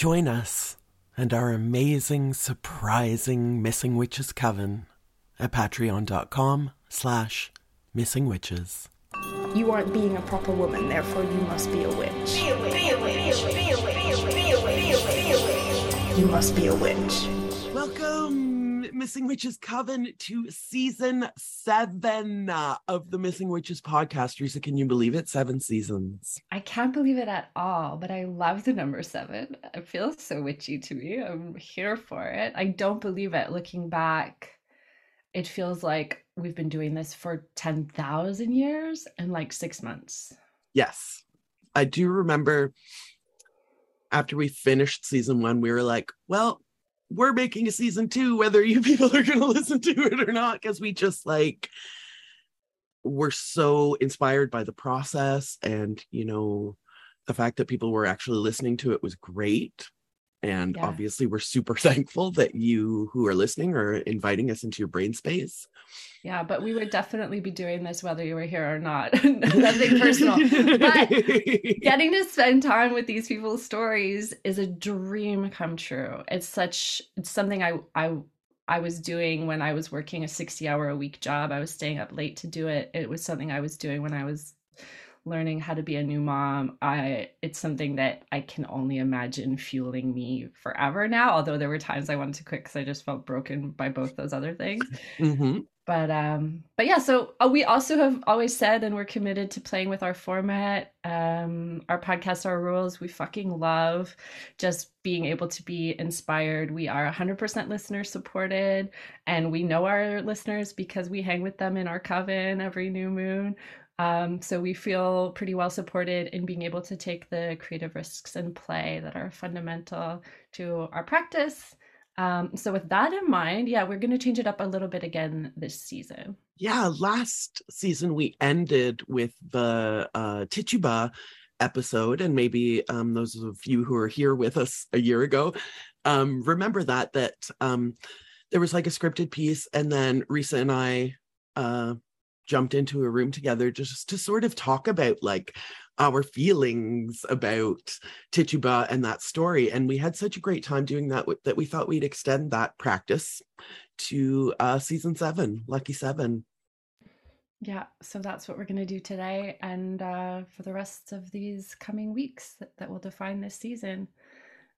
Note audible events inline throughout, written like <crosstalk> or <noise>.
Join us and our amazing, surprising Missing Witches Coven at patreon.com slash missing witches. You aren't being a proper woman, therefore you must be a witch. Be a witch. Be a witch. Be a witch. Be a witch. Be a witch. Be a witch. You must be a witch. Welcome, Missing Witches Coven, to season seven of the Missing Witches podcast. Risa, can you believe it? Seven seasons. I can't believe it at all, but I love the number seven. It feels so witchy to me. I'm here for it. I don't believe it. Looking back, it feels like we've been doing this for 10,000 years and like six months. Yes. I do remember after we finished season one, we were like, well, we're making a season two, whether you <laughs> people are going to listen to it or not, because we just like, we're so inspired by the process. And, you know, the fact that people were actually listening to it was great. And yeah. obviously, we're super <laughs> thankful that you who are listening are inviting us into your brain space. Yeah, but we would definitely be doing this whether you were here or not. <laughs> Nothing personal. But <laughs> getting to spend time with these people's stories is a dream come true. It's such it's something I I I was doing when I was working a 60 hour a week job. I was staying up late to do it. It was something I was doing when I was learning how to be a new mom i it's something that i can only imagine fueling me forever now although there were times i wanted to quit because i just felt broken by both those other things. Mm-hmm. but um but yeah so uh, we also have always said and we're committed to playing with our format. Um our podcast our rules. We fucking love just being able to be inspired. We are 100% listener supported and we know our listeners because we hang with them in our coven every new moon um, so we feel pretty well supported in being able to take the creative risks and play that are fundamental to our practice. Um, so with that in mind, yeah, we're going to change it up a little bit again this season. Yeah, last season we ended with the uh, Tituba episode, and maybe um, those of you who are here with us a year ago um, remember that that um, there was like a scripted piece, and then Risa and I uh, jumped into a room together just to sort of talk about like our feelings about Tituba and that story. And we had such a great time doing that that we thought we'd extend that practice to uh, season seven, Lucky Seven. Yeah, so that's what we're going to do today and uh, for the rest of these coming weeks that, that will define this season.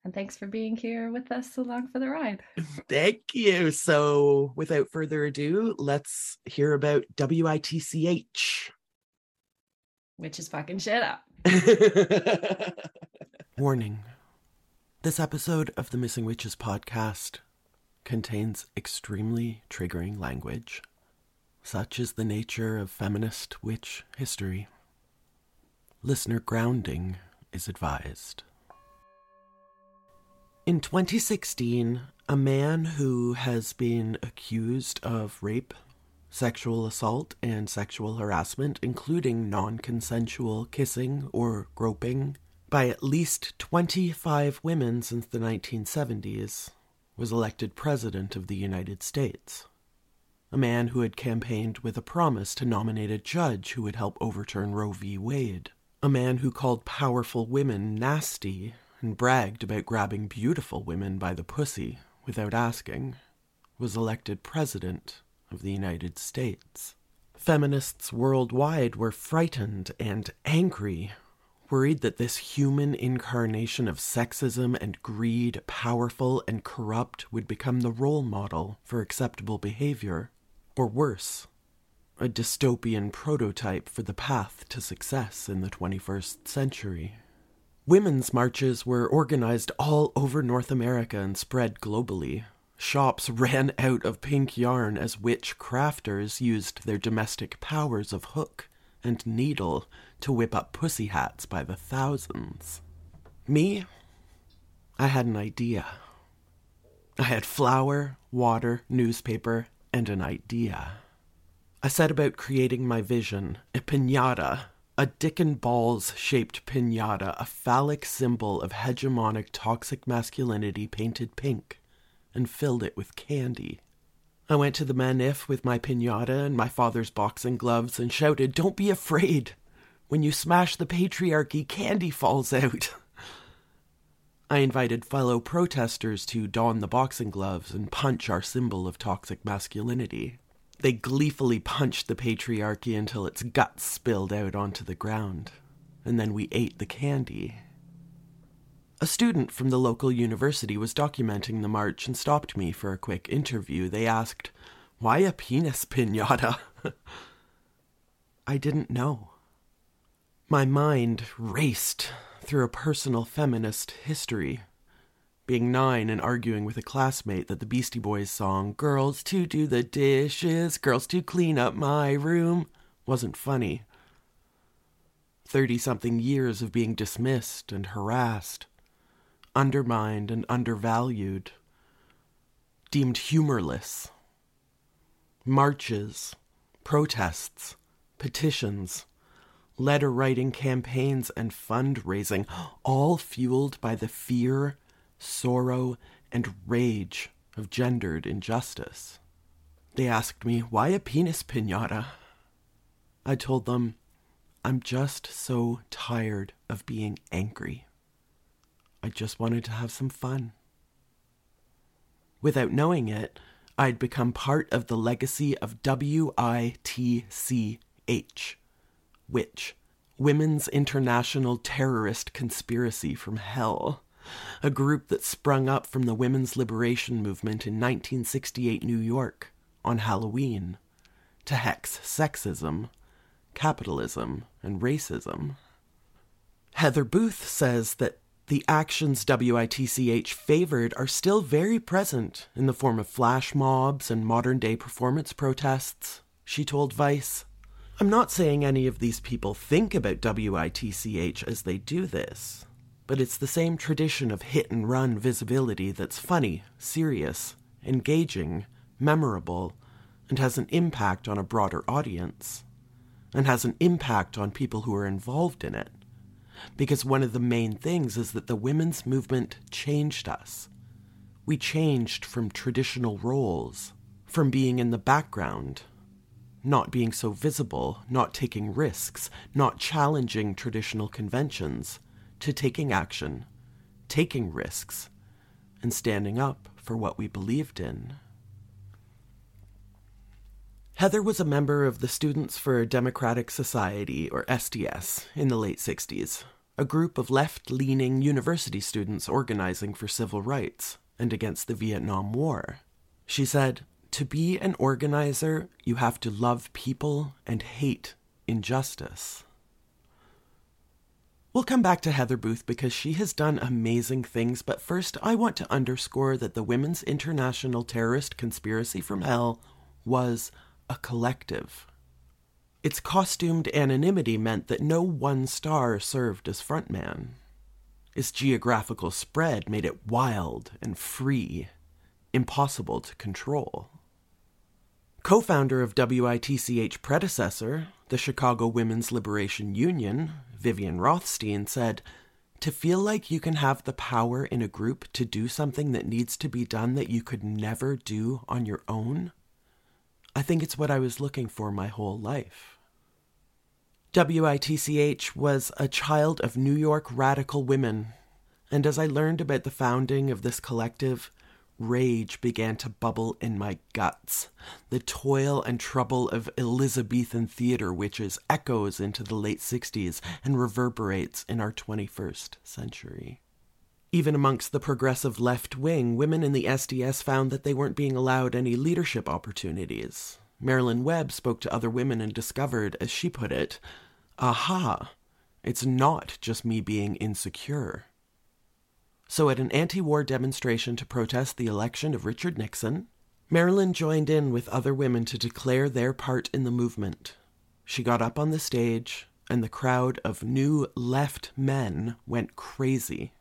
And thanks for being here with us along for the ride. <laughs> Thank you. So, without further ado, let's hear about WITCH. Which is fucking shit up. <laughs> Warning This episode of the Missing Witches podcast contains extremely triggering language. Such is the nature of feminist witch history. Listener grounding is advised. In 2016, a man who has been accused of rape, sexual assault, and sexual harassment, including non consensual kissing or groping, by at least 25 women since the 1970s, was elected President of the United States. A man who had campaigned with a promise to nominate a judge who would help overturn Roe v. Wade. A man who called powerful women nasty and bragged about grabbing beautiful women by the pussy without asking, was elected President of the United States. Feminists worldwide were frightened and angry, worried that this human incarnation of sexism and greed, powerful and corrupt, would become the role model for acceptable behavior, or worse, a dystopian prototype for the path to success in the 21st century. Women's marches were organized all over North America and spread globally. Shops ran out of pink yarn as witch crafters used their domestic powers of hook and needle to whip up pussy hats by the thousands. Me? I had an idea. I had flour, water, newspaper, and an idea. I set about creating my vision, a pinata a dick and balls shaped pinata, a phallic symbol of hegemonic toxic masculinity painted pink, and filled it with candy. I went to the manif with my pinata and my father's boxing gloves and shouted, Don't be afraid! When you smash the patriarchy, candy falls out. I invited fellow protesters to don the boxing gloves and punch our symbol of toxic masculinity. They gleefully punched the patriarchy until its guts spilled out onto the ground, and then we ate the candy. A student from the local university was documenting the march and stopped me for a quick interview. They asked, Why a penis pinata? <laughs> I didn't know. My mind raced through a personal feminist history. Being nine and arguing with a classmate that the Beastie Boys song, Girls to Do the Dishes, Girls to Clean Up My Room, wasn't funny. Thirty something years of being dismissed and harassed, undermined and undervalued, deemed humorless. Marches, protests, petitions, letter writing campaigns, and fundraising, all fueled by the fear, sorrow, and rage of gendered injustice. They asked me, why a penis pinata? I told them, I'm just so tired of being angry. I just wanted to have some fun. Without knowing it, I'd become part of the legacy of WITCH, which Women's International Terrorist Conspiracy from Hell, a group that sprung up from the women's liberation movement in 1968 New York on Halloween to hex sexism, capitalism, and racism. Heather Booth says that the actions WITCH favored are still very present in the form of flash mobs and modern day performance protests, she told Vice. I'm not saying any of these people think about WITCH as they do this, but it's the same tradition of hit and run visibility that's funny, serious, engaging, memorable, and has an impact on a broader audience, and has an impact on people who are involved in it. Because one of the main things is that the women's movement changed us. We changed from traditional roles, from being in the background not being so visible, not taking risks, not challenging traditional conventions, to taking action, taking risks, and standing up for what we believed in. Heather was a member of the Students for a Democratic Society, or SDS, in the late 60s, a group of left leaning university students organizing for civil rights and against the Vietnam War. She said, to be an organizer, you have to love people and hate injustice. We'll come back to Heather Booth because she has done amazing things, but first I want to underscore that the Women's International Terrorist Conspiracy from Hell was a collective. Its costumed anonymity meant that no one star served as frontman. Its geographical spread made it wild and free, impossible to control. Co founder of WITCH predecessor, the Chicago Women's Liberation Union, Vivian Rothstein, said, To feel like you can have the power in a group to do something that needs to be done that you could never do on your own, I think it's what I was looking for my whole life. WITCH was a child of New York radical women, and as I learned about the founding of this collective, Rage began to bubble in my guts. The toil and trouble of Elizabethan theater witches echoes into the late 60s and reverberates in our 21st century. Even amongst the progressive left wing, women in the SDS found that they weren't being allowed any leadership opportunities. Marilyn Webb spoke to other women and discovered, as she put it, aha, it's not just me being insecure. So, at an anti war demonstration to protest the election of Richard Nixon, Marilyn joined in with other women to declare their part in the movement. She got up on the stage, and the crowd of new left men went crazy.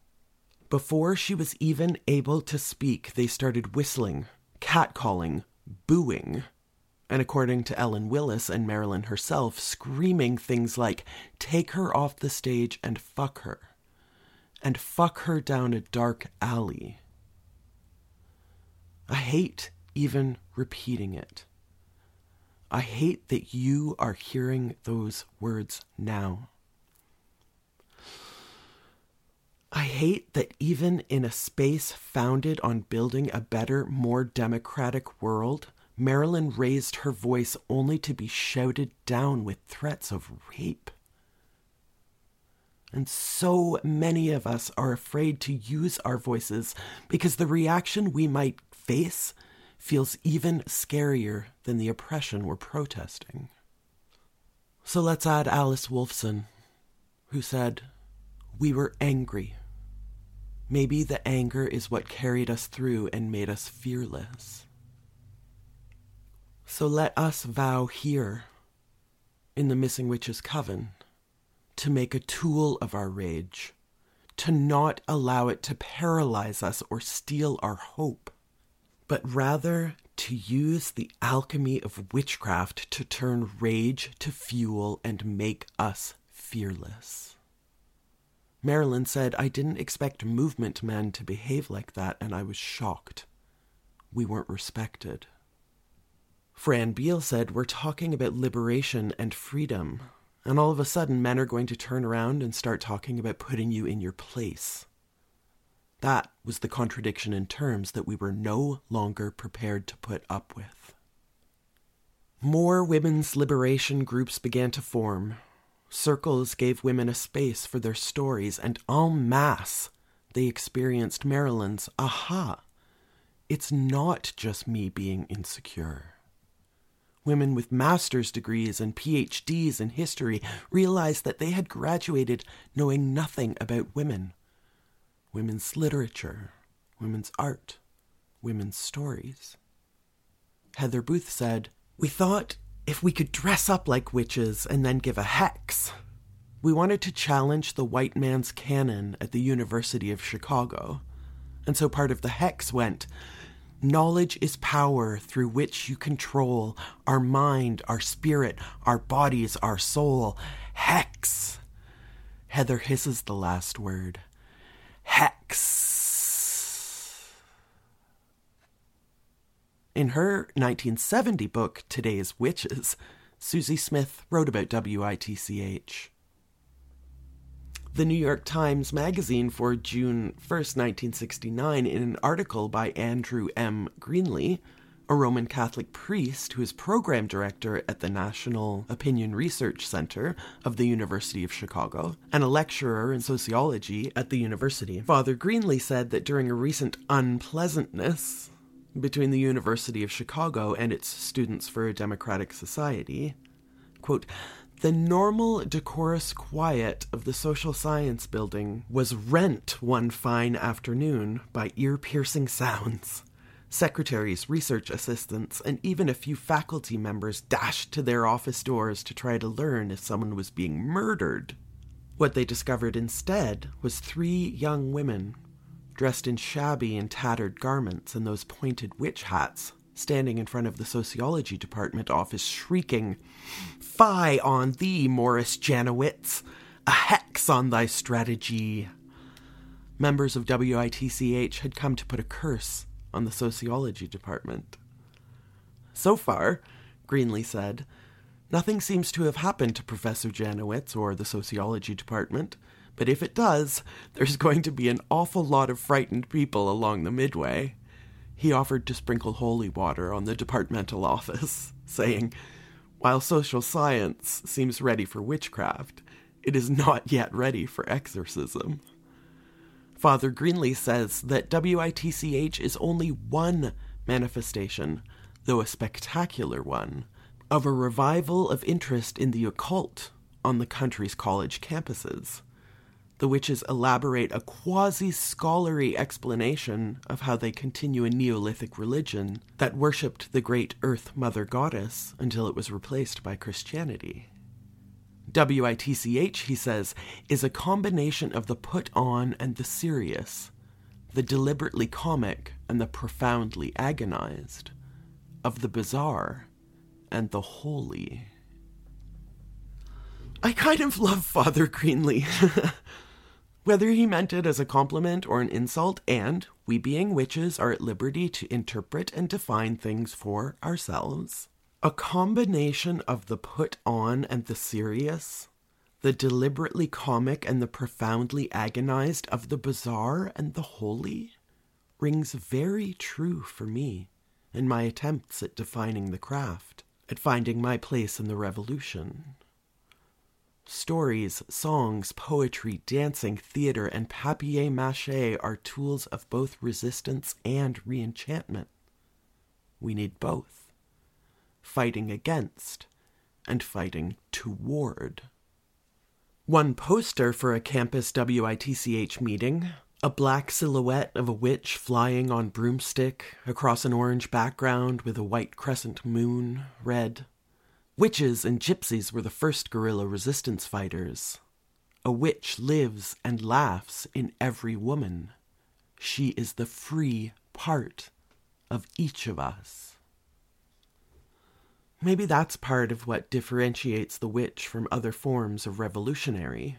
Before she was even able to speak, they started whistling, catcalling, booing, and according to Ellen Willis and Marilyn herself, screaming things like, Take her off the stage and fuck her and fuck her down a dark alley. I hate even repeating it. I hate that you are hearing those words now. I hate that even in a space founded on building a better, more democratic world, Marilyn raised her voice only to be shouted down with threats of rape. And so many of us are afraid to use our voices because the reaction we might face feels even scarier than the oppression we're protesting. So let's add Alice Wolfson, who said, We were angry. Maybe the anger is what carried us through and made us fearless. So let us vow here, in the Missing Witches Coven, to make a tool of our rage, to not allow it to paralyze us or steal our hope, but rather to use the alchemy of witchcraft to turn rage to fuel and make us fearless. Marilyn said, I didn't expect movement men to behave like that, and I was shocked. We weren't respected. Fran Beal said, We're talking about liberation and freedom. And all of a sudden, men are going to turn around and start talking about putting you in your place. That was the contradiction in terms that we were no longer prepared to put up with. More women's liberation groups began to form. Circles gave women a space for their stories, and en masse, they experienced Marilyn's aha. It's not just me being insecure. Women with master's degrees and PhDs in history realized that they had graduated knowing nothing about women women's literature, women's art, women's stories. Heather Booth said, We thought if we could dress up like witches and then give a hex. We wanted to challenge the white man's canon at the University of Chicago. And so part of the hex went Knowledge is power through which you control our mind, our spirit, our bodies, our soul. Hex. Heather hisses the last word. Hex. In her 1970 book, Today's Witches, Susy Smith wrote about WITCH. The New York Times Magazine for June 1st, 1969, in an article by Andrew M. Greeley, a Roman Catholic priest who is program director at the National Opinion Research Center of the University of Chicago and a lecturer in sociology at the university. Father Greeley said that during a recent unpleasantness between the University of Chicago and its Students for a Democratic Society, quote, the normal, decorous quiet of the social science building was rent one fine afternoon by ear piercing sounds. Secretaries, research assistants, and even a few faculty members dashed to their office doors to try to learn if someone was being murdered. What they discovered instead was three young women, dressed in shabby and tattered garments and those pointed witch hats, standing in front of the sociology department office shrieking, Fie on thee, Morris Janowitz! A hex on thy strategy! Members of WITCH had come to put a curse on the sociology department. So far, Greeley said, nothing seems to have happened to Professor Janowitz or the sociology department, but if it does, there's going to be an awful lot of frightened people along the midway. He offered to sprinkle holy water on the departmental office, <laughs> saying, While social science seems ready for witchcraft, it is not yet ready for exorcism. Father Greeley says that WITCH is only one manifestation, though a spectacular one, of a revival of interest in the occult on the country's college campuses. The witches elaborate a quasi scholarly explanation of how they continue a Neolithic religion that worshipped the great Earth Mother Goddess until it was replaced by Christianity. WITCH, he says, is a combination of the put on and the serious, the deliberately comic and the profoundly agonized, of the bizarre and the holy. I kind of love Father Greeley. <laughs> Whether he meant it as a compliment or an insult, and we being witches are at liberty to interpret and define things for ourselves a combination of the put on and the serious, the deliberately comic and the profoundly agonized of the bizarre and the holy rings very true for me in my attempts at defining the craft, at finding my place in the revolution. Stories, songs, poetry, dancing, theater, and papier mache are tools of both resistance and reenchantment. We need both fighting against and fighting toward. One poster for a campus WITCH meeting, a black silhouette of a witch flying on broomstick across an orange background with a white crescent moon, read Witches and gypsies were the first guerrilla resistance fighters. A witch lives and laughs in every woman. She is the free part of each of us. Maybe that's part of what differentiates the witch from other forms of revolutionary.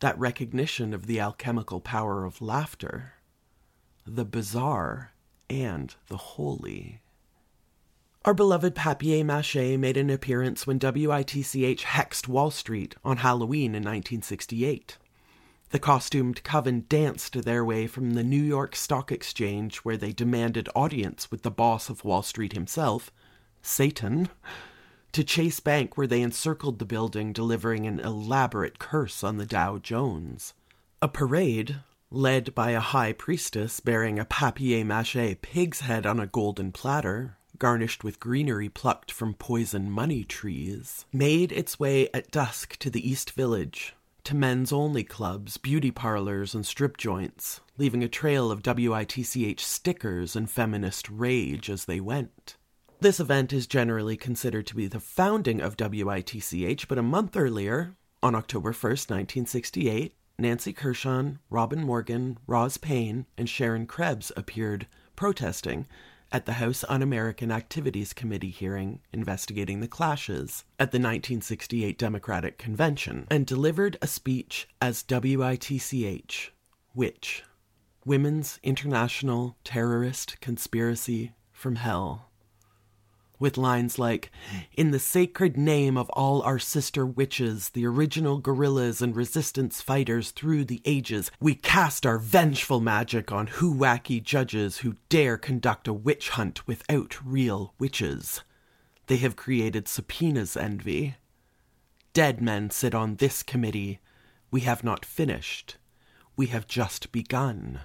That recognition of the alchemical power of laughter, the bizarre, and the holy. Our beloved papier mache made an appearance when WITCH hexed Wall Street on Halloween in 1968. The costumed coven danced their way from the New York Stock Exchange, where they demanded audience with the boss of Wall Street himself, Satan, to Chase Bank, where they encircled the building, delivering an elaborate curse on the Dow Jones. A parade, led by a high priestess bearing a papier mache pig's head on a golden platter, garnished with greenery plucked from poison money trees, made its way at dusk to the East Village, to men's only clubs, beauty parlors, and strip joints, leaving a trail of WITCH stickers and feminist rage as they went. This event is generally considered to be the founding of WITCH, but a month earlier, on October 1st, 1968, Nancy Kurshan, Robin Morgan, Roz Payne, and Sharon Krebs appeared protesting at the House Un American Activities Committee hearing investigating the clashes at the 1968 Democratic Convention and delivered a speech as WITCH, which Women's International Terrorist Conspiracy from Hell with lines like, In the sacred name of all our sister witches, the original guerrillas and resistance fighters through the ages, we cast our vengeful magic on who wacky judges who dare conduct a witch hunt without real witches. They have created subpoenas envy. Dead men sit on this committee. We have not finished. We have just begun.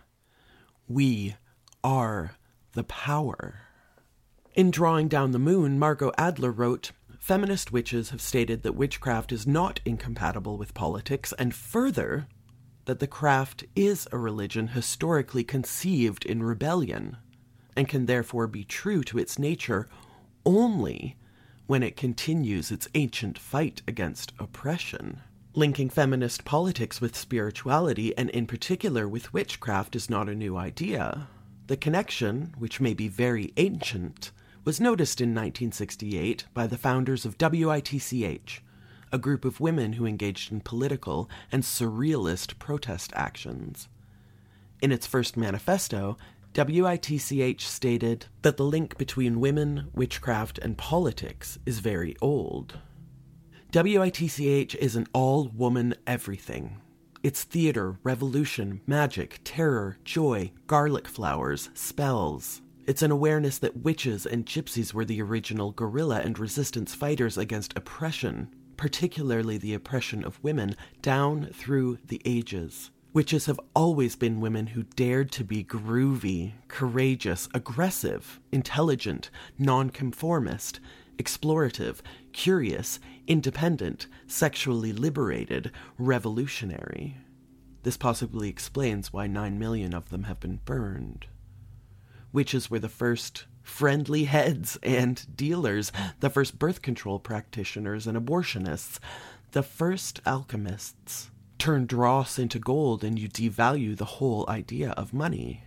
We are the power. In Drawing Down the Moon, Margot Adler wrote, Feminist witches have stated that witchcraft is not incompatible with politics, and further, that the craft is a religion historically conceived in rebellion, and can therefore be true to its nature only when it continues its ancient fight against oppression. Linking feminist politics with spirituality, and in particular with witchcraft, is not a new idea. The connection, which may be very ancient, was noticed in 1968 by the founders of WITCH, a group of women who engaged in political and surrealist protest actions. In its first manifesto, WITCH stated that the link between women, witchcraft, and politics is very old. WITCH is an all woman everything. It's theater, revolution, magic, terror, joy, garlic flowers, spells, it's an awareness that witches and gypsies were the original guerrilla and resistance fighters against oppression, particularly the oppression of women, down through the ages. Witches have always been women who dared to be groovy, courageous, aggressive, intelligent, nonconformist, explorative, curious, independent, sexually liberated, revolutionary. This possibly explains why nine million of them have been burned witches were the first friendly heads and dealers, the first birth control practitioners and abortionists, the first alchemists. Turn dross into gold and you devalue the whole idea of money.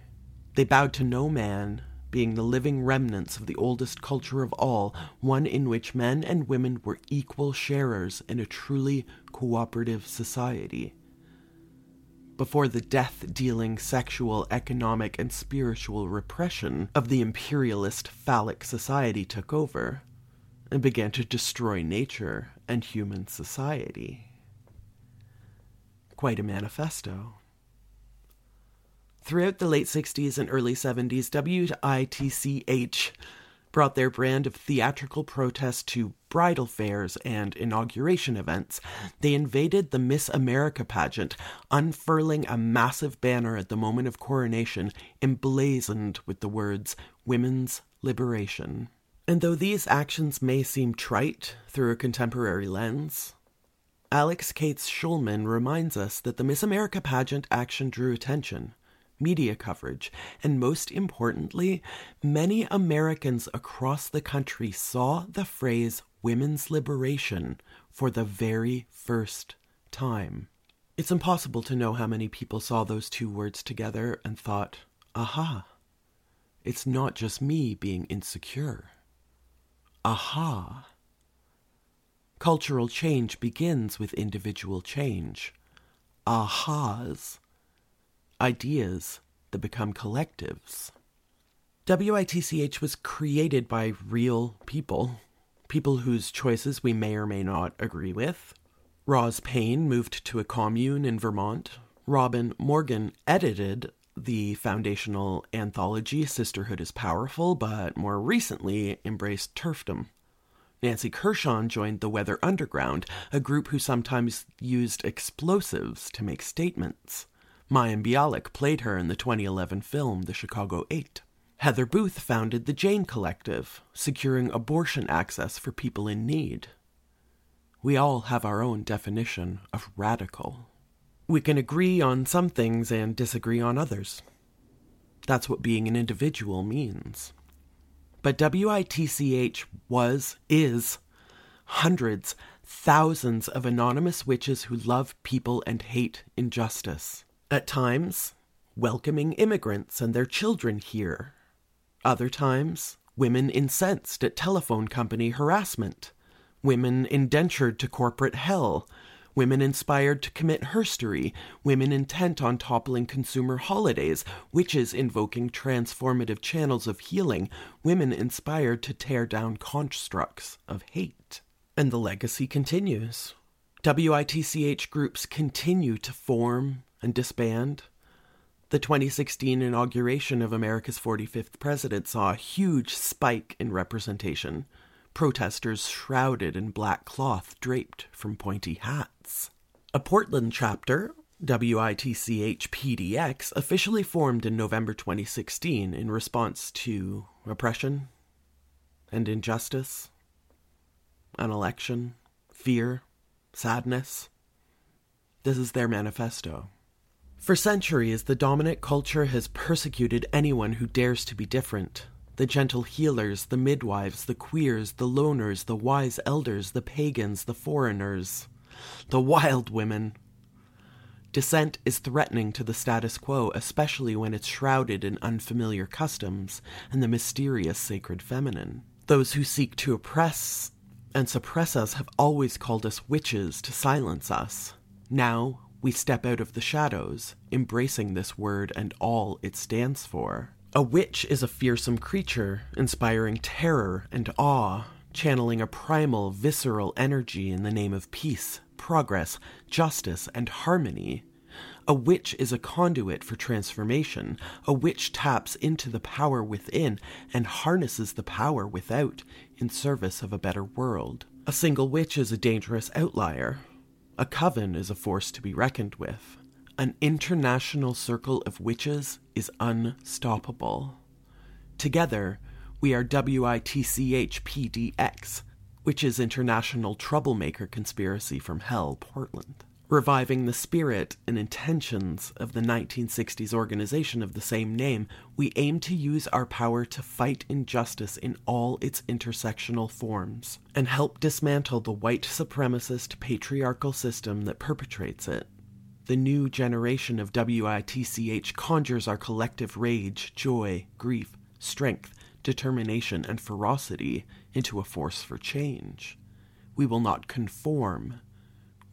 They bowed to no man, being the living remnants of the oldest culture of all, one in which men and women were equal sharers in a truly cooperative society before the death dealing sexual, economic, and spiritual repression of the imperialist phallic society took over and began to destroy nature and human society. Quite a manifesto. Throughout the late 60s and early 70s, WITCH brought their brand of theatrical protest to bridal fairs and inauguration events. They invaded the Miss America pageant, unfurling a massive banner at the moment of coronation, emblazoned with the words Women's Liberation. And though these actions may seem trite through a contemporary lens, Alix Kates Shulman reminds us that the Miss America pageant action drew attention media coverage, and most importantly, many Americans across the country saw the phrase women's liberation for the very first time. It's impossible to know how many people saw those two words together and thought, aha, it's not just me being insecure. Aha. Cultural change begins with individual change. Ahas ideas that become collectives. WITCH was created by real people, people whose choices we may or may not agree with. Roz Payne moved to a commune in Vermont. Robin Morgan edited the foundational anthology Sisterhood is Powerful, but more recently embraced turfdom. Nancy Kurshan joined the Weather Underground, a group who sometimes used explosives to make statements. Mayim Bialik played her in the 2011 film The Chicago Eight. Heather Booth founded the Jane Collective, securing abortion access for people in need. We all have our own definition of radical. We can agree on some things and disagree on others. That's what being an individual means. But WITCH was, is, hundreds, thousands of anonymous witches who love people and hate injustice. At times, welcoming immigrants and their children here. Other times, women incensed at telephone company harassment. Women indentured to corporate hell. Women inspired to commit herstory. Women intent on toppling consumer holidays. Witches invoking transformative channels of healing. Women inspired to tear down constructs of hate. And the legacy continues. WITCH groups continue to form and disband. The 2016 inauguration of America's 45th president saw a huge spike in representation, protesters shrouded in black cloth draped from pointy hats. A Portland chapter, WITCH PDX, officially formed in November 2016 in response to oppression and injustice, an election, fear, sadness. This is their manifesto. For centuries, the dominant culture has persecuted anyone who dares to be different. The gentle healers, the midwives, the queers, the loners, the wise elders, the pagans, the foreigners, the wild women. Dissent is threatening to the status quo, especially when it's shrouded in unfamiliar customs and the mysterious sacred feminine. Those who seek to oppress and suppress us have always called us witches to silence us. Now we step out of the shadows, embracing this word and all it stands for. A witch is a fearsome creature, inspiring terror and awe, channeling a primal, visceral energy in the name of peace, progress, justice, and harmony. A witch is a conduit for transformation. A witch taps into the power within and harnesses the power without in service of a better world. A single witch is a dangerous outlier, a coven is a force to be reckoned with. An international circle of witches is unstoppable. Together, we are WITCHPDX, which is International Troublemaker Conspiracy from Hell, Portland reviving the spirit and intentions of the 1960s organization of the same name, we aim to use our power to fight injustice in all its intersectional forms and help dismantle the white supremacist patriarchal system that perpetrates it. The new generation of WITCH conjures our collective rage, joy, grief, strength, determination, and ferocity into a force for change. We will not conform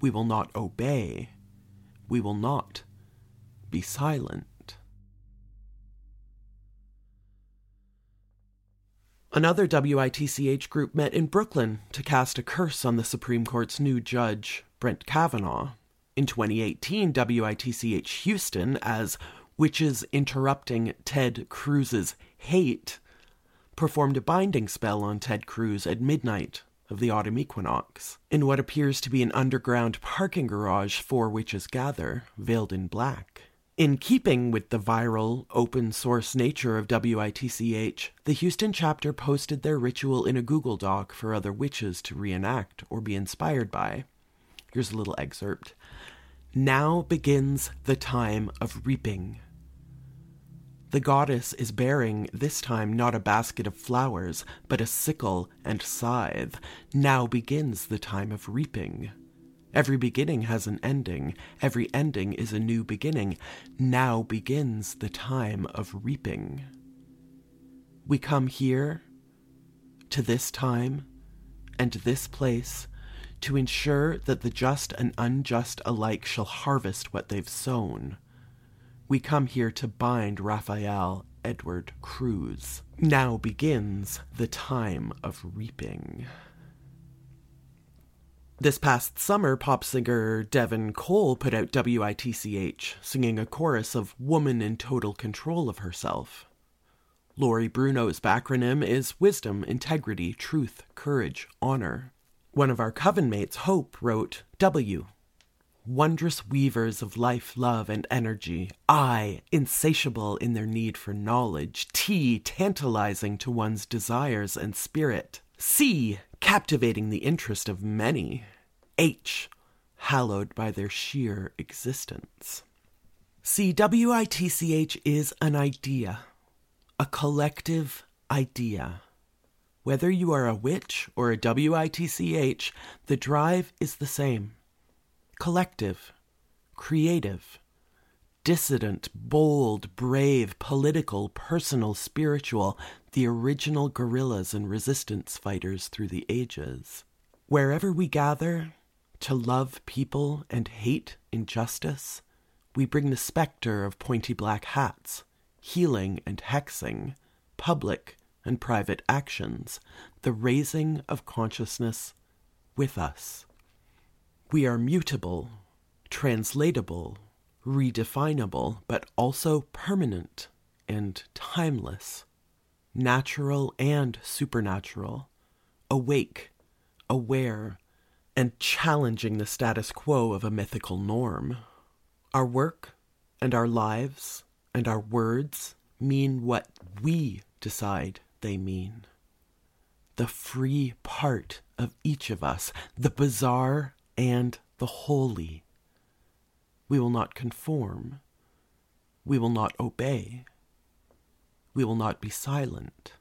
we will not obey. We will not be silent. Another WITCH group met in Brooklyn to cast a curse on the Supreme Court's new judge, Brett Kavanaugh. In 2018, WITCH Houston, as Witches Interrupting Ted Cruz's Hate, performed a binding spell on Ted Cruz at midnight of the autumn equinox, in what appears to be an underground parking garage for witches gather, veiled in black. In keeping with the viral, open source nature of WITCH, the Houston chapter posted their ritual in a Google Doc for other witches to reenact or be inspired by. Here's a little excerpt. Now begins the time of reaping. The goddess is bearing, this time, not a basket of flowers, but a sickle and scythe. Now begins the time of reaping. Every beginning has an ending. Every ending is a new beginning. Now begins the time of reaping. We come here, to this time, and this place, to ensure that the just and unjust alike shall harvest what they've sown. We come here to bind Raphael Edward Cruz. Now begins the time of reaping. This past summer, pop singer Devon Cole put out WITCH, singing a chorus of Woman in Total Control of Herself. Lori Bruno's backronym is Wisdom, Integrity, Truth, Courage, Honor. One of our coven mates, Hope, wrote W. Wondrous weavers of life, love, and energy. I, insatiable in their need for knowledge. T, tantalizing to one's desires and spirit. C, captivating the interest of many. H, hallowed by their sheer existence. CWITCH is an idea, a collective idea. Whether you are a witch or a WITCH, the drive is the same collective, creative, dissident, bold, brave, political, personal, spiritual, the original guerrillas and resistance fighters through the ages. Wherever we gather to love people and hate injustice, we bring the specter of pointy black hats, healing and hexing, public and private actions, the raising of consciousness with us. We are mutable, translatable, redefinable, but also permanent and timeless, natural and supernatural, awake, aware, and challenging the status quo of a mythical norm. Our work and our lives and our words mean what we decide they mean. The free part of each of us, the bizarre and the holy. We will not conform. We will not obey. We will not be silent.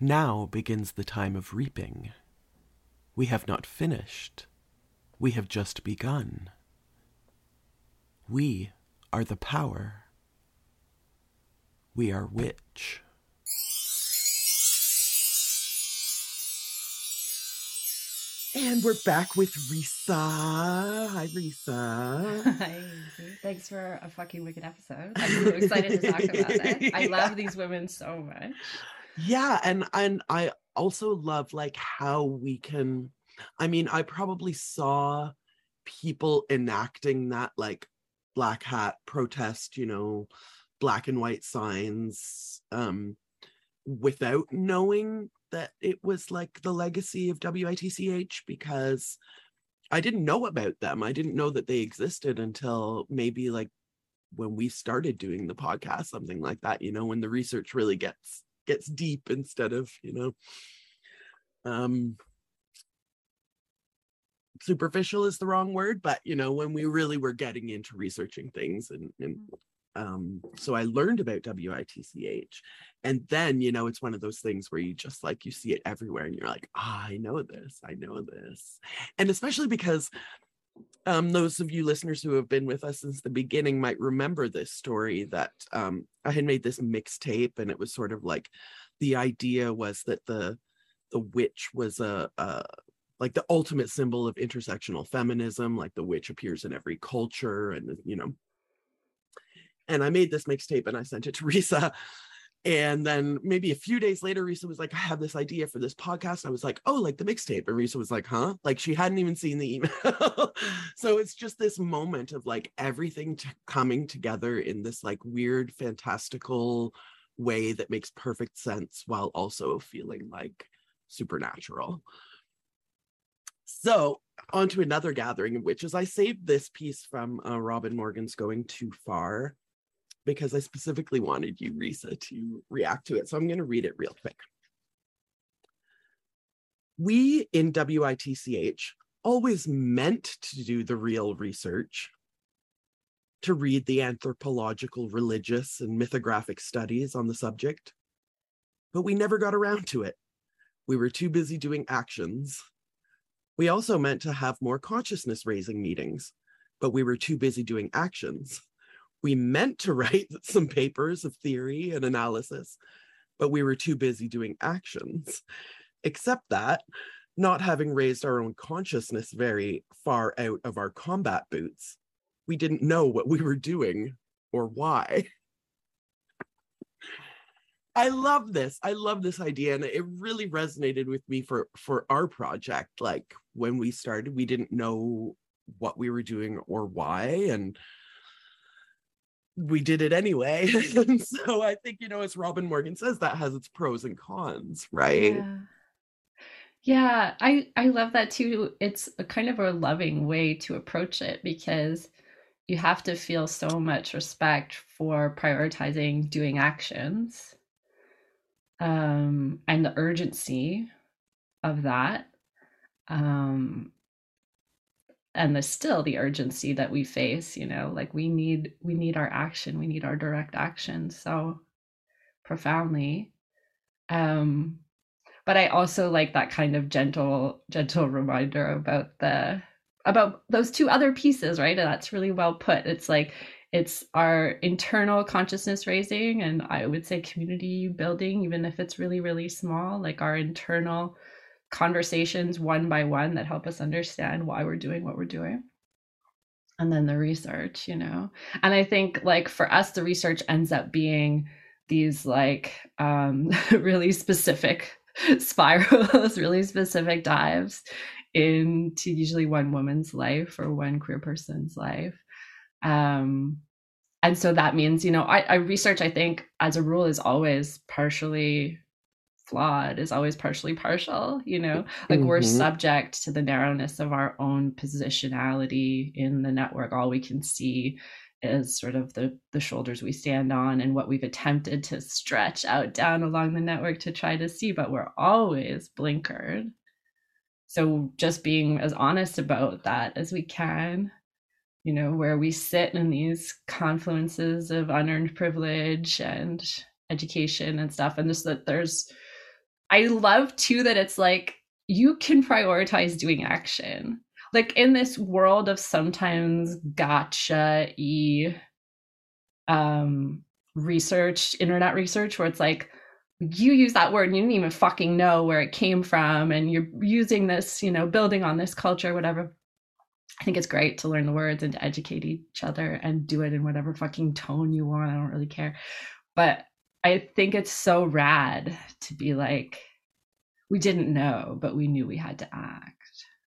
Now begins the time of reaping. We have not finished. We have just begun. We are the power. We are witch. And we're back with Risa. Hi, Risa. Hi. Thanks for a fucking wicked episode. I'm so excited to talk about it. <laughs> I love these women so much. Yeah, and and I also love like how we can. I mean, I probably saw people enacting that like black hat protest, you know, black and white signs, um, without knowing that it was like the legacy of WITCH because I didn't know about them. I didn't know that they existed until maybe like when we started doing the podcast, something like that, you know, when the research really gets gets deep instead of, you know, um superficial is the wrong word, but you know, when we really were getting into researching things and, and um, so I learned about WITCH. And then, you know, it's one of those things where you just like, you see it everywhere and you're like, ah, I know this, I know this. And especially because um, those of you listeners who have been with us since the beginning might remember this story that um, I had made this mixtape and it was sort of like the idea was that the the witch was a, a like the ultimate symbol of intersectional feminism like the witch appears in every culture and you know and I made this mixtape and I sent it to <laughs> Risa. And then maybe a few days later, Risa was like, I have this idea for this podcast. I was like, oh, like the mixtape. And Risa was like, huh? Like she hadn't even seen the email. <laughs> so it's just this moment of like everything t- coming together in this like weird, fantastical way that makes perfect sense while also feeling like supernatural. So on to another gathering, which is I saved this piece from uh, Robin Morgan's Going Too Far because I specifically wanted you, Risa, to react to it. So I'm going to read it real quick. We in WITCH always meant to do the real research, to read the anthropological, religious, and mythographic studies on the subject, but we never got around to it. We were too busy doing actions. We also meant to have more consciousness raising meetings, but we were too busy doing actions we meant to write <laughs> some papers of theory and analysis, but we were too busy doing actions. Except that, not having raised our own consciousness very far out of our combat boots, we didn't know what we were doing or why. I love this. I love this idea and it really resonated with me for for our project like when we started we didn't know what we were doing or why and we did it anyway. <laughs> and so I think, you know, as Robin Morgan says, that has its pros and cons, right? Yeah. Yeah, I I love that too. It's a kind of a loving way to approach it because you have to feel so much respect for prioritizing doing actions um and the urgency of that um and the still the urgency that we face you know like we need we need our action we need our direct action so profoundly. Um but i also like that kind of gentle gentle reminder about the about those two other pieces right? And that's really well put. It's like it's our internal consciousness raising and i would say community building even if it's really really small like our internal conversations one by one that help us understand why we're doing what we're doing. And then the research you know? And i think like for us the research ends up being these like um <laughs> really specific spirals <laughs> really specific dives into usually one woman's life or one queer person's life. Um and so that means you know I, I research i think as a rule is always partially flawed is always partially partial you know? Like mm-hmm. we're subject to the narrowness of our own positionality in the network. All we can see is sort of the the shoulders we stand on and what we've attempted to stretch out down along the network to try to see but we're always blinkered. So just being as honest about that as we can you know where we sit in these confluences of unearned privilege and education and stuff and just that there's I love too that it's like you can prioritize doing action. Like in this world of sometimes gotcha e um research, internet research, where it's like you use that word and you didn't even fucking know where it came from and you're using this, you know, building on this culture, whatever. I think it's great to learn the words and to educate each other and do it in whatever fucking tone you want. I don't really care. But I think it's so rad to be like, we didn't know, but we knew we had to act.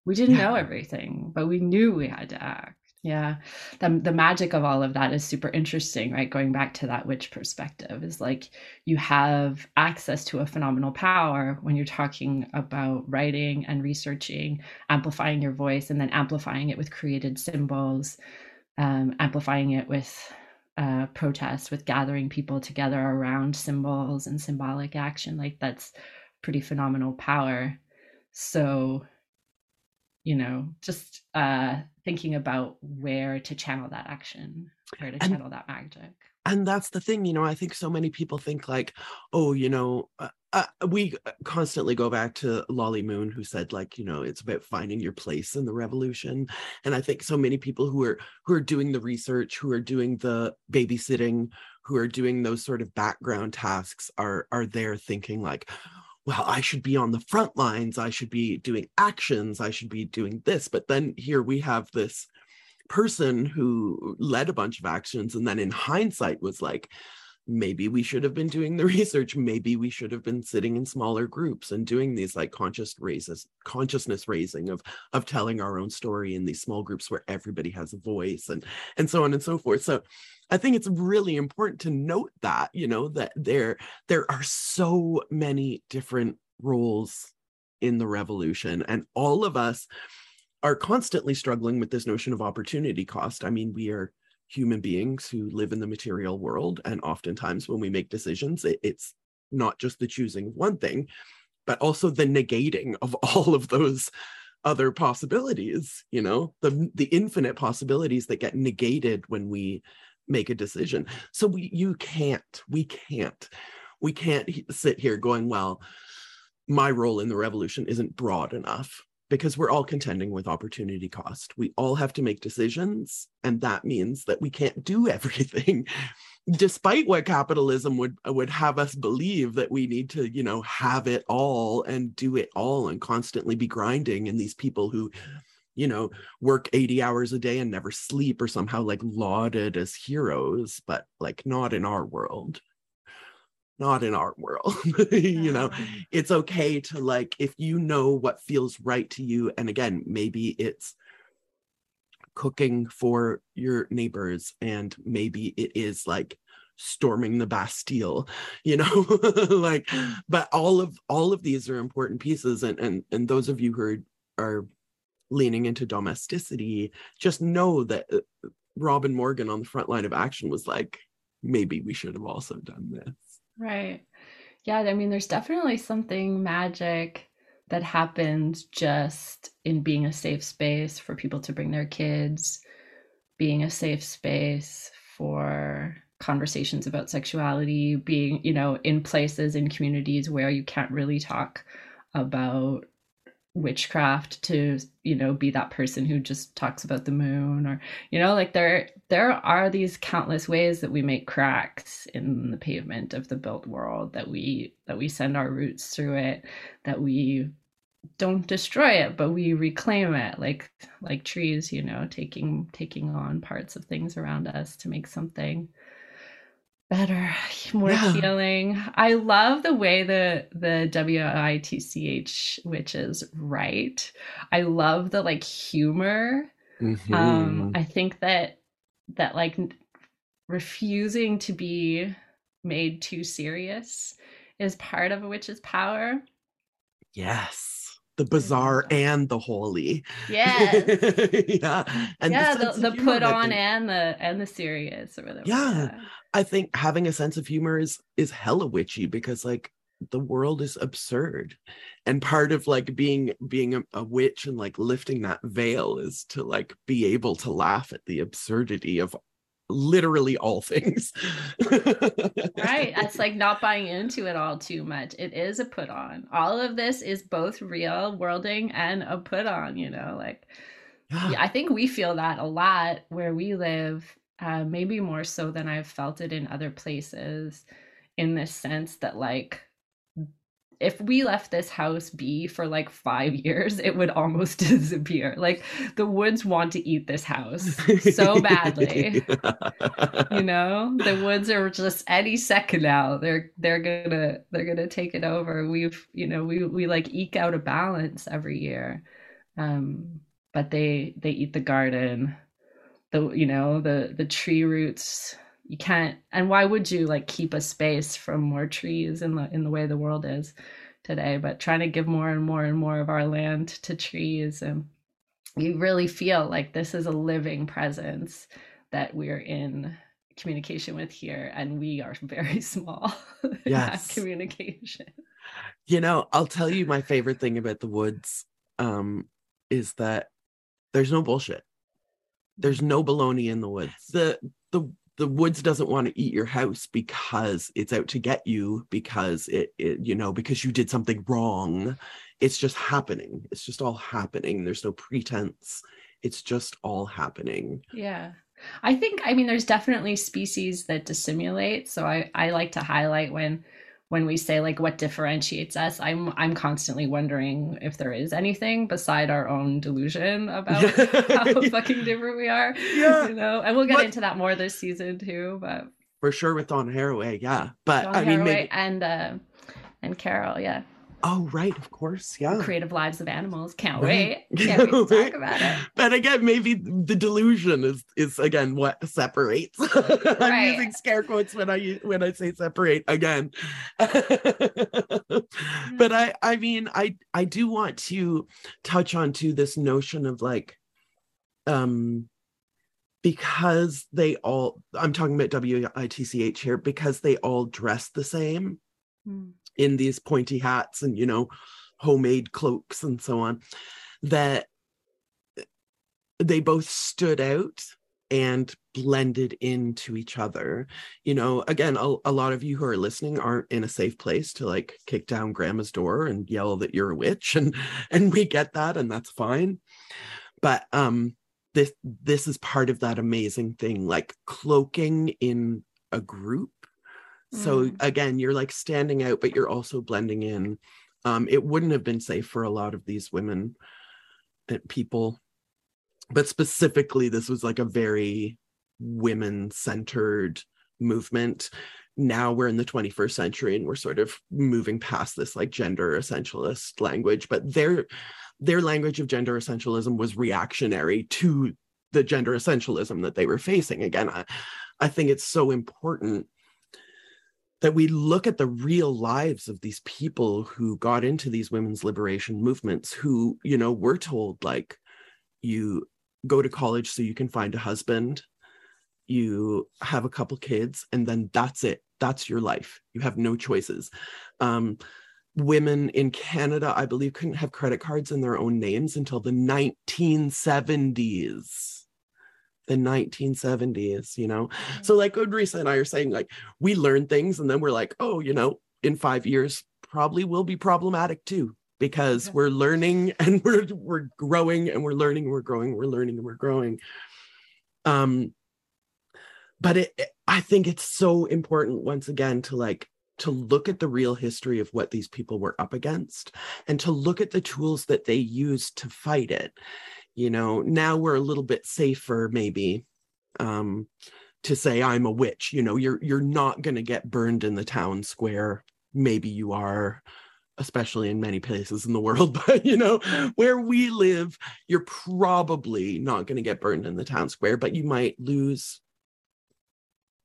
We didn't yeah. know everything, but we knew we had to act. Yeah. The, the magic of all of that is super interesting, right? Going back to that witch perspective is like you have access to a phenomenal power when you're talking about writing and researching, amplifying your voice, and then amplifying it with created symbols, um, amplifying it with uh, protests with gathering people together around symbols and symbolic action like that's pretty phenomenal power. So you know just uh thinking about where to channel that action where to and, channel that magic and that's the thing you know i think so many people think like oh you know uh, uh, we constantly go back to lolly moon who said like you know it's about finding your place in the revolution and i think so many people who are who are doing the research who are doing the babysitting who are doing those sort of background tasks are are there thinking like well, I should be on the front lines. I should be doing actions. I should be doing this. But then here we have this person who led a bunch of actions and then in hindsight was like, maybe we should have been doing the <laughs> research. Maybe we should have been sitting in smaller groups and doing these like conscious raises consciousness raising of of telling our own story in these small groups where everybody has a voice and and so on and so forth. So i think it's really important to note that you know that there there are so many different roles in the revolution and all of us are constantly struggling with this notion of opportunity cost i mean we are human beings who live in the material world. And oftentimes, when we make decisions, it, it's not just the choosing of one thing, but also the negating of <laughs> all of those other possibilities you know the the infinite possibilities that get negated when we make a decision so we you can't we can't we can't sit here going well my role in the revolution isn't broad enough because we're all contending with opportunity cost. We all have to make decisions, and that means that we can't do <laughs> everything. Despite what capitalism would would have us believe that we need to, you know, have it all and do it all and constantly be grinding, and these people who you know work 80 hours a day and never sleep are somehow like lauded as heroes but like not in our world not in our world <laughs> you know? It's okay to like if you know what feels right to you and again maybe it's cooking for your neighbors and maybe it is like storming the bastille <laughs> you know? Like but all of all of these are important pieces and and and those of you who are are leaning into domesticity just know that uh, robin morgan on the front line of action was like maybe we should have also done this Right. Yeah, I mean, there's definitely something magic that happens just in being a safe space for people to bring their kids, being a safe space for conversations about sexuality, being, you know, in places in communities where you can't really talk about witchcraft to you know be that person who just talks about the moon or you know like there there are these countless ways that we make cracks in the pavement of the built world that we that we send our roots through it that we don't destroy it but we reclaim it like like trees you know taking taking on parts of things around us to make something better, more yeah. healing. I love the way the the W I T C H witches write. I love the like humor. Mm-hmm. Um, I think that that like refusing to be made too serious is part of a witch's power. Yes the mm-hmm. bizarre and the holy. Yes. <laughs> yeah. And yeah, the, the, the put on and the and the serious or whatever. Yeah. I think having a sense of humor is is hella witchy because like the world is absurd. And part of like being being a, a witch and like lifting that veil is to like be able to laugh at the absurdity of literally all things. right. <laughs> It's like not buying into it all too much. It is a put on. All of this is both real worlding and a put on, you know, like yeah. I think we feel that a lot where we live, uh, maybe more so than I've felt it in other places, in this sense that like if we left this house be for like five years, it would almost <laughs> disappear. Like the woods want to eat this house so badly. <laughs> you know, the woods are just any second now. They're they're gonna they're gonna take it over. We've you know we we like eke out a balance every year, um, but they they eat the garden, the you know the the tree roots you can't and why would you like keep a space from more trees in the in the way the world is today? But trying to give more and more and more of our land to trees and you really feel like this is a living presence that we're in communication with here and we are <laughs> very small yes. communication. You know i'll tell you my favorite thing about the woods um is that there's no bullshit. There's no baloney in the woods. The the the woods doesn't want to eat your house because it's out to get you because it, it, you know because you did something wrong. It's just happening. It's just all happening. There's no pretense. It's just all happening. Yeah. I think i mean there's definitely species that dissimulate so i i like to highlight when when we say like what differentiates us i'm i'm constantly wondering if there is anything beside our own delusion about <laughs> how fucking different we are yeah you know and we'll get what? into that more this season too but for sure with Donna Haraway, yeah. But Dawn I mean, maybe... and uh, and Carol, yeah. Oh, right, of course, yeah. Creative Lives of Animals. Can't wait. <laughs> Can't wait to talk about it. But again, maybe the delusion is is again what separates. <laughs> I'm using scare quotes when I when I say separate again. <laughs> but I I mean I I do want to touch on to this notion of like um because they all i'm talking about witch here because they all dress the same mm. In these pointy hats and you know homemade cloaks and so on that they both stood out and blended into each other. You know again a, a, lot of you who are listening aren't in a safe place to like kick down grandma's door and yell that you're a witch and <laughs> and we get that and that's fine. But um this this is part of that amazing thing like cloaking in a group so mm. again you're like standing out but you're also blending in um it wouldn't have been safe for a lot of these women and uh, people but specifically this was like a very women centered movement now we're in the 21st century and we're sort of moving past this like gender essentialist language but their their language of gender essentialism was reactionary to the gender essentialism that they were facing. Again, I, I think it's so important that we look at the real lives of these people who got into these women's liberation movements who you know were told like you go to college so you can find a husband. You have a couple kids and then that's it. That's your life. You have no choices. Um, women in Canada, I believe, couldn't have credit cards in their own names until the 1970s. The 1970s, you know? Mm-hmm. So, like Odrisa and I are saying, like, we learn things and then we're like, oh, you know, in five years, probably will be problematic too because we're learning and <laughs> we're we're growing and we're learning and we're growing we're learning and we're growing um but it, it, i think it's so important once again to like to look at the real history of what these people were up against and to look at the tools that they used to fight it you know now we're a little bit safer maybe um to say i'm a witch you know you're you're not going to get burned in the town square. Maybe you are especially in many places in the world <laughs> but you know where we live you're probably not going to get burned in the town square but you might lose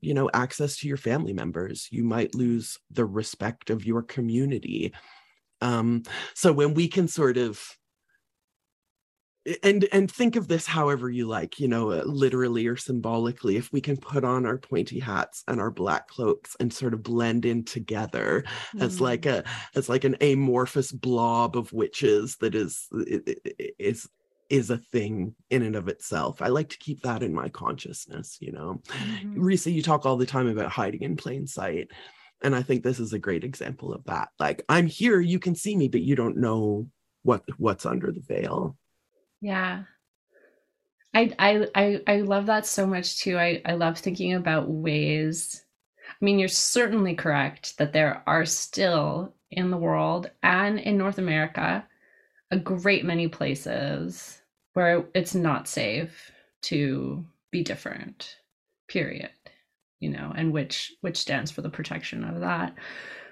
you know access to your family members. You might lose the respect of your community. Um so when we can sort of and and think of this however you like you know uh, literally or symbolically if we can put on our pointy hats and our black cloaks and sort of blend in together mm. as like a as like an amorphous blob of witches that is is is a thing in and of itself. I like to keep that in my consciousness, you know. Mm-hmm. Risa, you talk all the time about hiding in plain sight. And I think this is a great example of that. Like I'm here, you can see me, but you don't know what what's under the veil. Yeah. I I I, I love that so much too. I, I love thinking about ways. I mean, you're certainly correct that there are still in the world and in North America a great many places where it's not safe to be different period you know and which which stands for the protection of that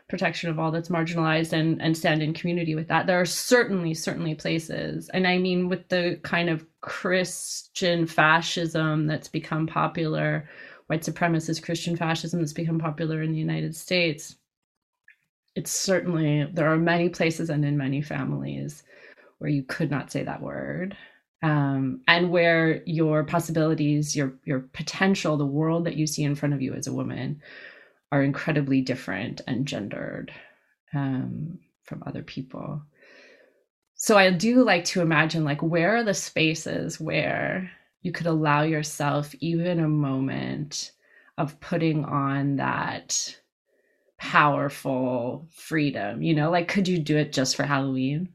protection of all that's marginalized and and stand in community with that. There are certainly certainly places and i mean with the kind of christian fascism that's become popular white supremacist christian fascism that's become popular in the united states it's certainly there are many places and in many families where you could not say that word um, and where your possibilities your your potential the world that you see in front of you as a woman are incredibly different and gendered um, from other people. So i do like to imagine like where are the spaces where you could allow yourself even a moment of putting on that powerful freedom? You know like could you do it just for halloween?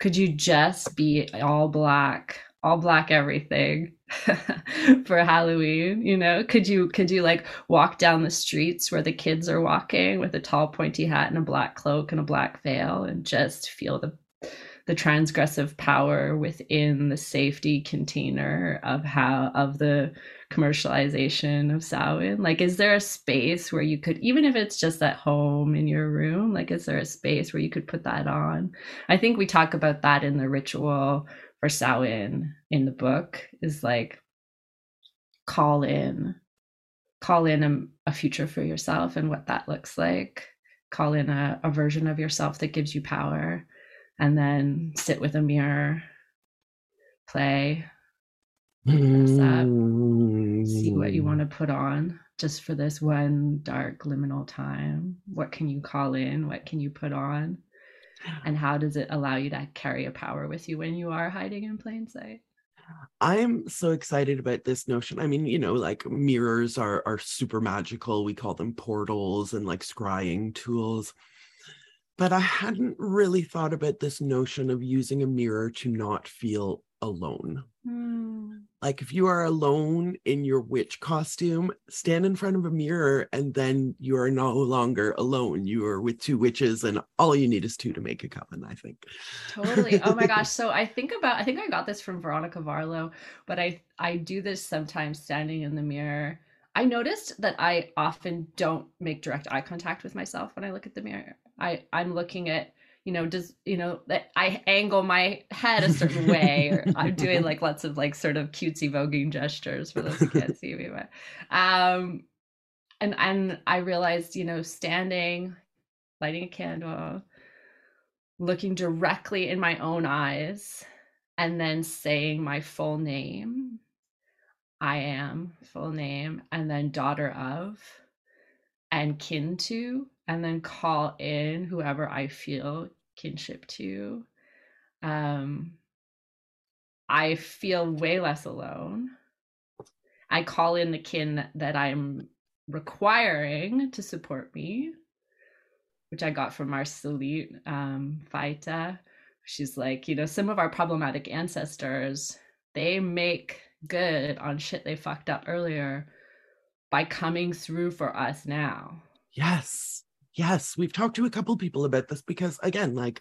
Could you just be all black all black everything <laughs> for halloween you know could you could you like walk down the streets where the kids are walking with a tall pointy hat and a black cloak and a black veil and just feel the the transgressive power within the safety container of how of the commercialization of Samhain? Like, is there a space where you could, even if it's just at home in your room, like, is there a space where you could put that on? I think we talk about that in the ritual for Samhain in the book, is like, call in, call in a, a future for yourself and what that looks like. Call in a, a version of yourself that gives you power, and then sit with a mirror, play, mm. see what you want to put on just for this one dark liminal time. What can you call in? What can you put on? And how does it allow you to carry a power with you when you are hiding in plain sight? I'm so excited about this notion. I mean, you know, like mirrors are are super magical. We call them portals and like scrying tools. But I hadn't really thought about this notion of using a mirror to not feel alone. Mm. Like if you are alone in your witch costume, stand in front of a mirror and then you are no longer alone. You are with two witches and all you need is two to make a coven, I think. Totally. Oh my gosh. <laughs> So I think about I think I got this from Veronica Varlow, but I I do this sometimes standing in the mirror. I noticed that I often don't make direct eye contact with myself when I look at the mirror. I I'm looking at you know, does you know that I angle my head a certain way, or <laughs> I'm doing like lots of like sort of cutesy voguing gestures for those who can't see me, but um, and and I realized, you know, standing, lighting a candle, looking directly in my own eyes, and then saying my full name. I am full name, and then daughter of, and kin to and then call in whoever I feel kinship to. Um, I feel way less alone. I call in the kin that I'm requiring to support me, which I got from Marceline um, Faita. She's like, you know, some of our problematic ancestors, they make good on shit they fucked up earlier by coming through for us now. Yes yes we've talked to a couple people about this because again like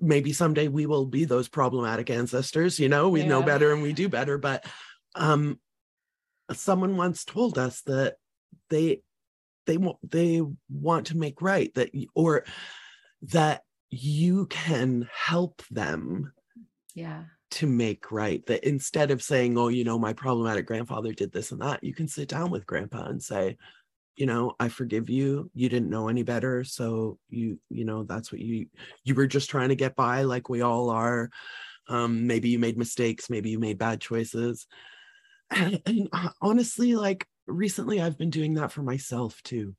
maybe someday we will be those problematic ancestors you know we yeah. know better and we do better but um someone once told us that they they want they want to make right that or that you can help them yeah to make right that instead of saying oh you know my problematic grandfather did this and that you can sit down with grandpa and say you know i forgive you. You didn't know any better so you you know that's what you you were just trying to get by like we all are. Um maybe you made mistakes maybe you made bad choices. <clears throat> And, and honestly like recently i've been doing that for myself too.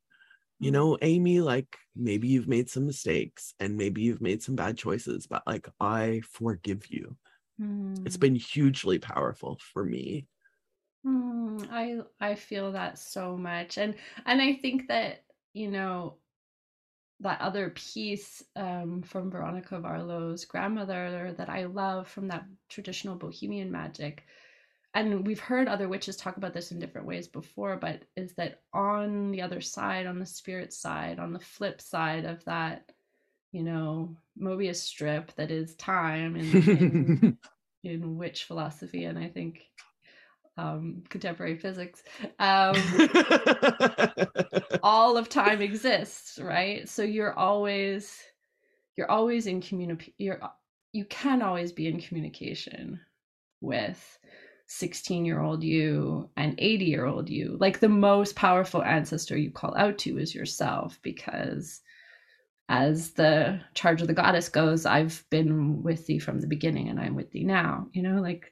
You mm. know amy like maybe you've made some mistakes and maybe you've made some bad choices but like i forgive you. Mm. it's been hugely powerful for me Mm, I I feel that so much, and and I think that you know that other piece um, from Veronica Varlow's grandmother that I love from that traditional Bohemian magic, and we've heard other witches talk about this in different ways before, but is that on the other side, on the spirit side, on the flip side of that, you know, Mobius strip that is time in, in, <laughs> in witch philosophy, and I think um, contemporary physics, um, <laughs> all of time exists, right? So you're always you're always in communication. You're you can always be in communication with 16 year old you and 80 year old you. Like the most powerful ancestor you call out to is yourself because as the charge of the goddess goes, I've been with thee from the beginning and I'm with thee now. You know, like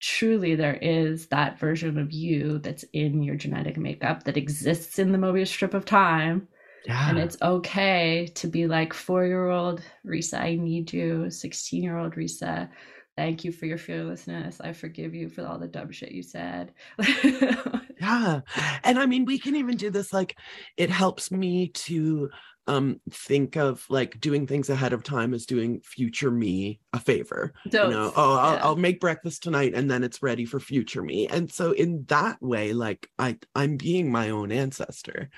truly there is that version of you that's in your genetic makeup that exists in the Mobius strip of time. Yeah. And it's okay to be like four year old Risa, I need you. 16 year old Risa, thank you for your fearlessness. I forgive you for all the dumb shit you said. <laughs> yeah. And I mean, we can even do this like, it helps me to um think of like doing things ahead of time as doing future me a favor Don't, you know oh I'll, yeah. I'll make breakfast tonight and then it's ready for future me and so in that way like i i'm being my own ancestor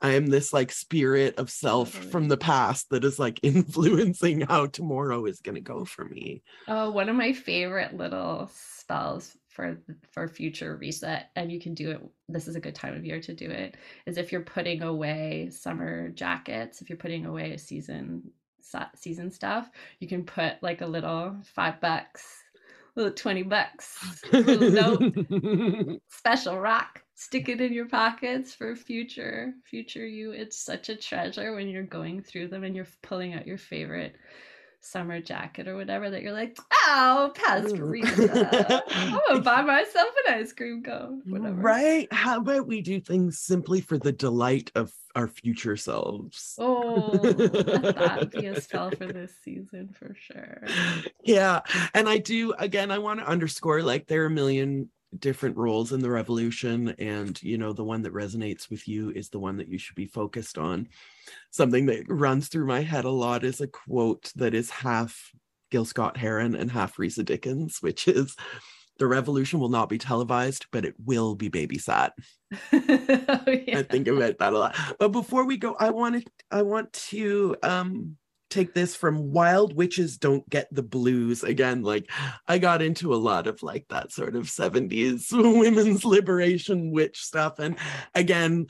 I am this like spirit of self totally. from the past that is like <laughs> influencing how tomorrow is going to go for me. Oh, one of my favorite little spells for for future reset and you can do it this is a good time of year to do it is if you're putting away summer jackets if you're putting away a season season stuff you can put like a little 5 bucks little 20 bucks little note <laughs> special rock stick it in your pockets for future future you. It's such a treasure when you're going through them and you're pulling out your favorite summer jacket or whatever that you're like, oh, Pastorita. I'm gonna buy <laughs> myself an ice cream cone. Whatever. Right? How about we do things simply for the delight of our future selves? Oh, let that be a spell for this season for sure. Yeah. And I do again, I want to underscore like there are a million different roles in the revolution and you know the one that resonates with you is the one that you should be focused on. Something that runs through my head a lot is a quote that is half gil scott heron and half risa dickens which is the revolution will not be televised but it will be babysat. <laughs> Oh, yeah. i think about that a lot. But before we go i want to i want to um take this from wild witches don't get the blues. Again like i got into a lot of like that sort of 70s <laughs> women's liberation witch stuff. And again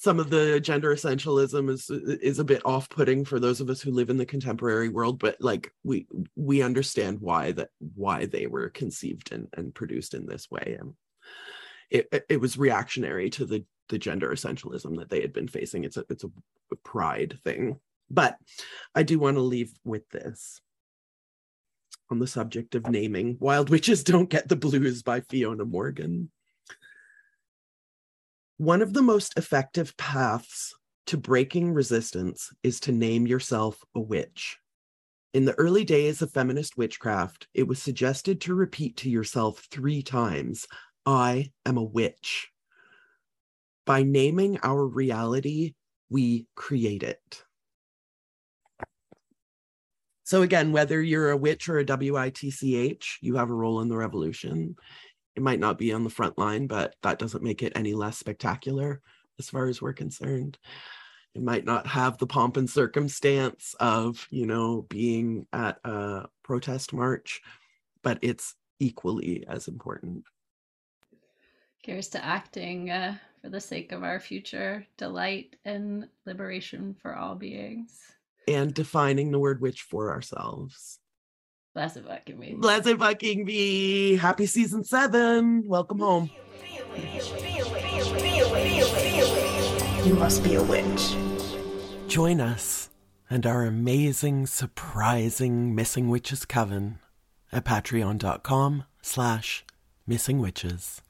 some of the gender essentialism is is a bit off-putting for those of us who live in the contemporary world but like we we understand why that why they were conceived and, and produced in this way. And it it was reactionary to the the gender essentialism that they had been facing. It's a it's a pride thing but I do want to leave with this on the subject of naming Wild Witches Don't Get the Blues by Ffiona Morgan. One of the most effective paths to breaking resistance is to name yourself a witch. In the early days of feminist witchcraft, it was suggested to repeat to yourself three times, I am a witch. By naming our reality, we create it. So again, whether you're a witch or a WITCH, you have a role in the revolution. It might not be on the front line, but that doesn't make it any less spectacular as far as we're concerned. It might not have the pomp and circumstance of, you know, being at a protest march, but it's equally as important. Here's to acting uh, for the sake of our future delight and liberation for all beings and defining the word witch for ourselves. Blessed fucking me. Blessed fucking be. Happy season seven. Welcome home. You must be a witch. Join us and our amazing, surprising Missing Witches Coven at patreon.com slash missing witches.